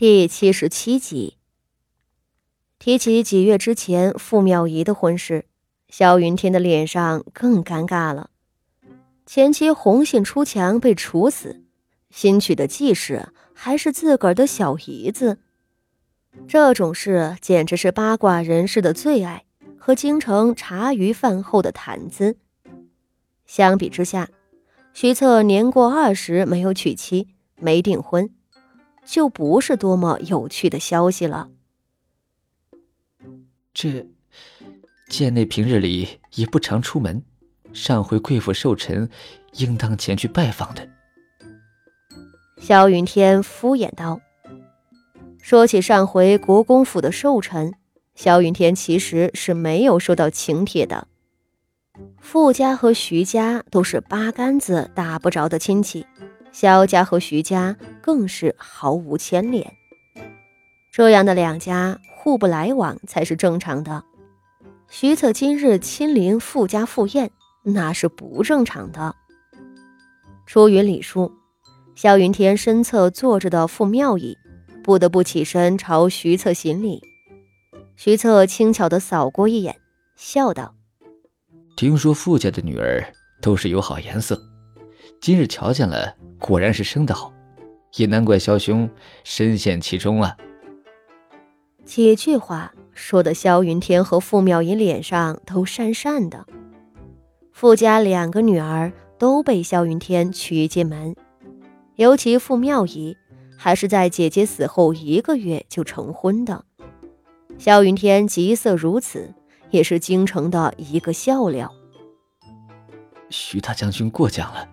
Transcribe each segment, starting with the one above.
第七十七集，提起几月之前傅妙仪的婚事，萧云天的脸上更尴尬了。前妻红杏出墙被处死，新娶的继室还是自个儿的小姨子，这种事简直是八卦人士的最爱和京城茶余饭后的谈资。相比之下，徐策年过二十没有娶妻，没订婚。就不是多么有趣的消息了。这贱内平日里也不常出门，上回贵府寿辰，应当前去拜访的。萧云天敷衍道：“说起上回国公府的寿辰，萧云天其实是没有收到请帖的。傅家和徐家都是八竿子打不着的亲戚。”萧家和徐家更是毫无牵连，这样的两家互不来往才是正常的。徐策今日亲临傅家赴宴，那是不正常的。出于礼数，萧云天身侧坐着的傅妙仪不得不起身朝徐策行礼。徐策轻巧的扫过一眼，笑道：“听说傅家的女儿都是有好颜色，今日瞧见了。”果然是生得好，也难怪萧兄深陷其中啊。几句话说的萧云天和傅妙仪脸上都讪讪的。傅家两个女儿都被萧云天娶进门，尤其傅妙仪还是在姐姐死后一个月就成婚的。萧云天急色如此，也是京城的一个笑料。徐大将军过奖了。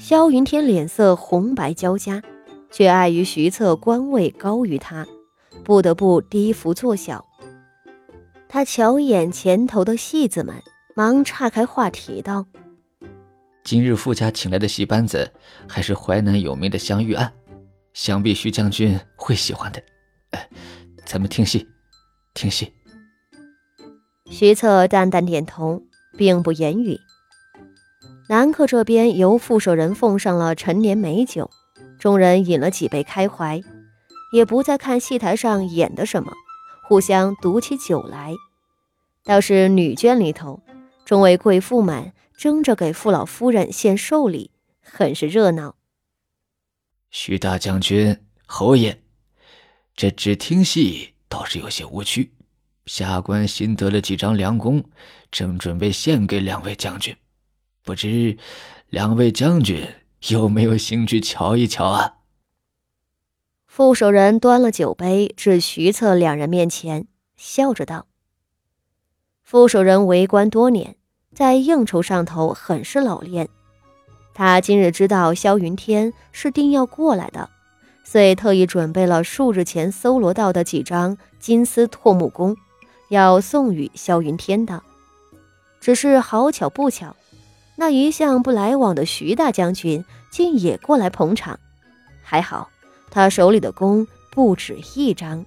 萧云天脸色红白交加，却碍于徐策官位高于他，不得不低伏作小。他瞧一眼前头的戏子们，忙岔开话题道：“今日傅家请来的戏班子，还是淮南有名的香玉案，想必徐将军会喜欢的。哎，咱们听戏，听戏。”徐策淡淡点头，并不言语。南客这边由副手人奉上了陈年美酒，众人饮了几杯开怀，也不再看戏台上演的什么，互相赌起酒来。倒是女眷里头，众位贵妇们争着给傅老夫人献寿礼，很是热闹。徐大将军、侯爷，这只听戏倒是有些无趣。下官新得了几张良弓，正准备献给两位将军。不知两位将军有没有兴趣瞧一瞧啊？副手人端了酒杯至徐策两人面前，笑着道：“副手人为官多年，在应酬上头很是老练。他今日知道萧云天是定要过来的，遂特意准备了数日前搜罗到的几张金丝拓木弓，要送与萧云天的。只是好巧不巧。”那一向不来往的徐大将军竟也过来捧场，还好他手里的弓不止一张。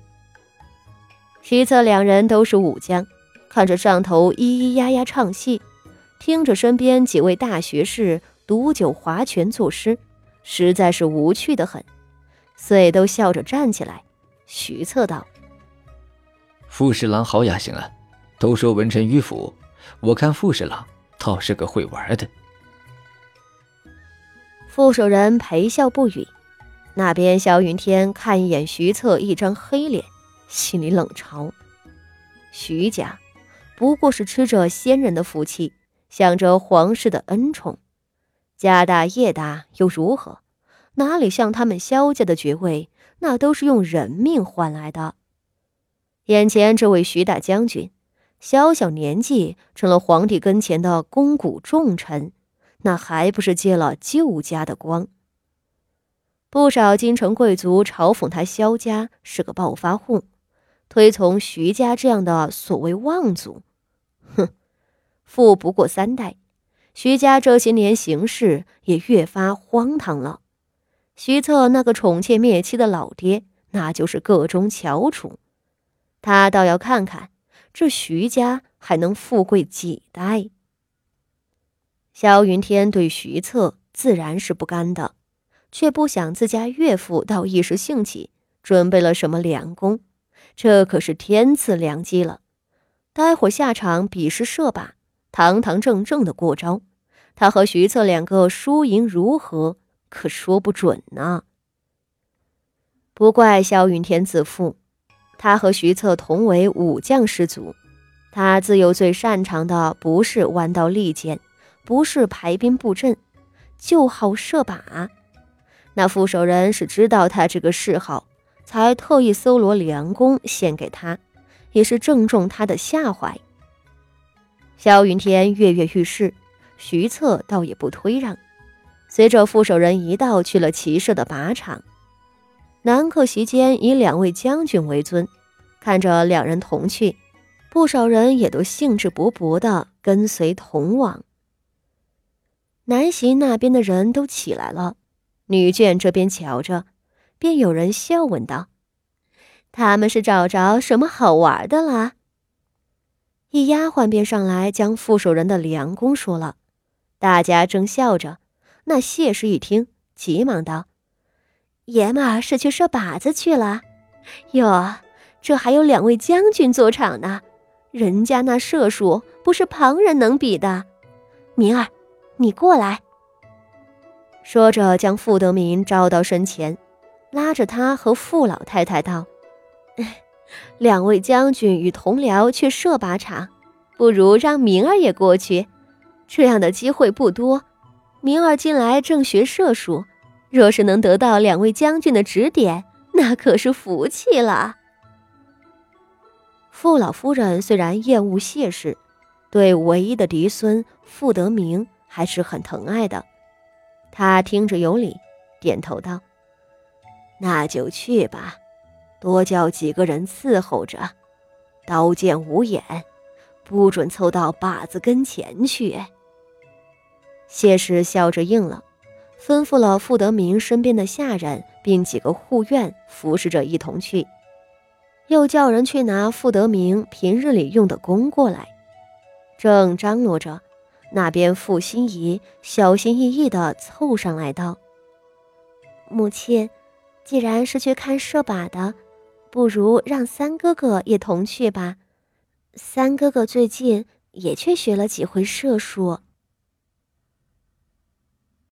徐策两人都是武将，看着上头咿咿呀呀唱戏，听着身边几位大学士赌酒划拳作诗，实在是无趣的很，遂都笑着站起来。徐策道：“傅侍郎好雅兴啊！都说文臣迂腐，我看傅侍郎……”倒是个会玩的。副手人陪笑不语。那边萧云天看一眼徐策一张黑脸，心里冷嘲：徐家不过是吃着先人的福气，享着皇室的恩宠，家大业大又如何？哪里像他们萧家的爵位，那都是用人命换来的。眼前这位徐大将军。小小年纪成了皇帝跟前的肱骨重臣，那还不是借了旧家的光？不少京城贵族嘲讽他萧家是个暴发户，推崇徐家这样的所谓望族。哼，富不过三代，徐家这些年行事也越发荒唐了。徐策那个宠妾灭妻的老爹，那就是个中翘楚，他倒要看看。这徐家还能富贵几代？萧云天对徐策自然是不甘的，却不想自家岳父倒一时兴起，准备了什么良弓，这可是天赐良机了。待会儿下场比试射靶，堂堂正正的过招，他和徐策两个输赢如何，可说不准呢。不怪萧云天自负，他和徐策同为武将师祖，他自幼最擅长的不是弯刀利剑，不是排兵布阵，就好射靶。那副手人是知道他这个嗜好，才特意搜罗良弓献给他，也是正中他的下怀。萧云天跃跃欲试，徐策倒也不推让，随着副手人一道去了骑射的靶场。南客席间以两位将军为尊，看着两人同去，不少人也都兴致勃勃地跟随同往。南席那边的人都起来了。女眷这边瞧着，便有人笑问道：“他们是找着什么好玩的了？”一丫鬟便上来将副手人的梁公说了，大家正笑着。那谢氏一听，急忙道：“爷们儿是去射靶子去了？哟，这还有两位将军坐场呢，人家那射术不是旁人能比的。明儿，你过来。”说着，将傅德明招到身前，拉着他和傅老太太道：“两位将军与同僚去射靶场，不如让明儿也过去。这样的机会不多。明儿近来正学射术，若是能得到两位将军的指点，那可是福气了。”傅老夫人虽然厌恶谢氏，对唯一的嫡孙傅德明还是很疼爱的。他听着有理，点头道：“那就去吧，多叫几个人伺候着，刀剑无眼，不准凑到靶子跟前去。”谢氏笑着应了，吩咐了傅德明身边的下人，并几个护院服侍着一同去，又叫人去拿傅德明平日里用的弓过来，正张罗着。那边傅心怡小心翼翼地凑上来道：“母亲，既然是去看射靶的，不如让三哥哥也同去吧。三哥哥最近也去学了几回射术。”